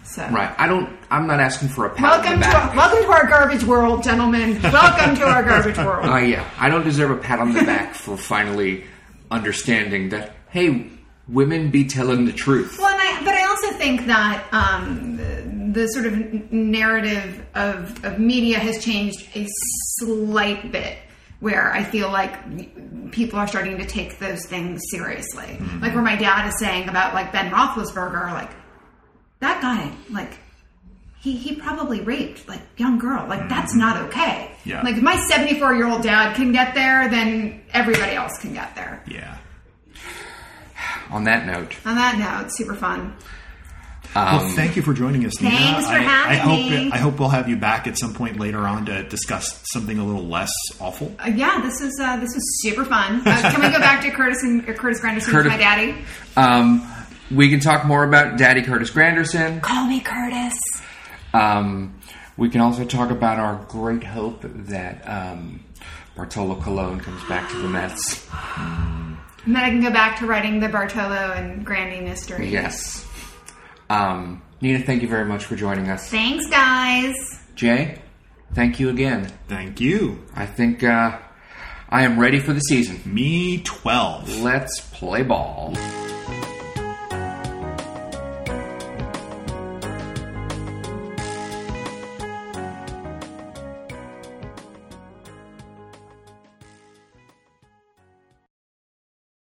so Right. I don't. I'm not asking for a pat on Welcome the to back. our, welcome to our garbage world, gentlemen. Welcome to our garbage world. Uh, yeah, I don't deserve a pat on the back (laughs) for finally understanding that. Hey, women be telling the truth. Well, and I, but I also think that um, the, sort of narrative of, of media has changed a slight bit. Where I feel like people are starting to take those things seriously, mm-hmm. like where my dad is saying about like Ben Roethlisberger, like that guy, like he he probably raped like young girl, like mm-hmm. that's not okay. Yeah. Like if my seventy four year old dad can get there, then everybody else can get there. Yeah. (sighs) On that note, On that note, super fun. Well, thank you for joining us, Nina. Thanks for I, having I hope me. I hope we'll have you back at some point later on to discuss something a little less awful. Uh, yeah, this was uh, this was super fun. Uh, can we go back to Curtis and or Curtis Granderson, Curtis- my daddy? um, we can talk more about Daddy Curtis Granderson. Call me Curtis. Um, we can also talk about our great hope that um, Bartolo Colon comes back to the Mets. And then I can go back to writing the Bartolo and Grandy mystery. Yes. Um, Nina, thank you very much for joining us. Thanks, guys. Jay, thank you again. Thank you. I think uh, I am ready for the season. Me 12. Let's play ball.